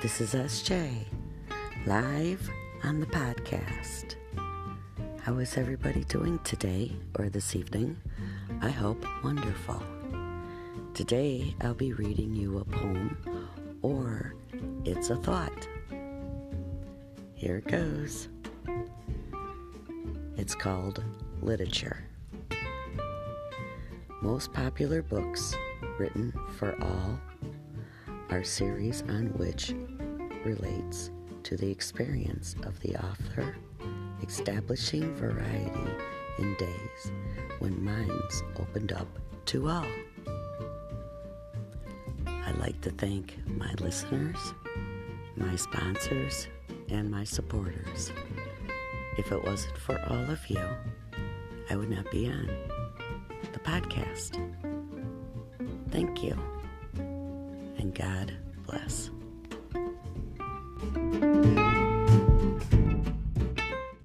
This is SJ, live on the podcast. How is everybody doing today or this evening? I hope wonderful. Today I'll be reading you a poem or it's a thought. Here it goes. It's called Literature. Most popular books written for all are series on which relates to the experience of the author, establishing variety in days when minds opened up to all. I'd like to thank my listeners, my sponsors, and my supporters. If it wasn't for all of you, I would not be on the podcast. Thank you, and God bless.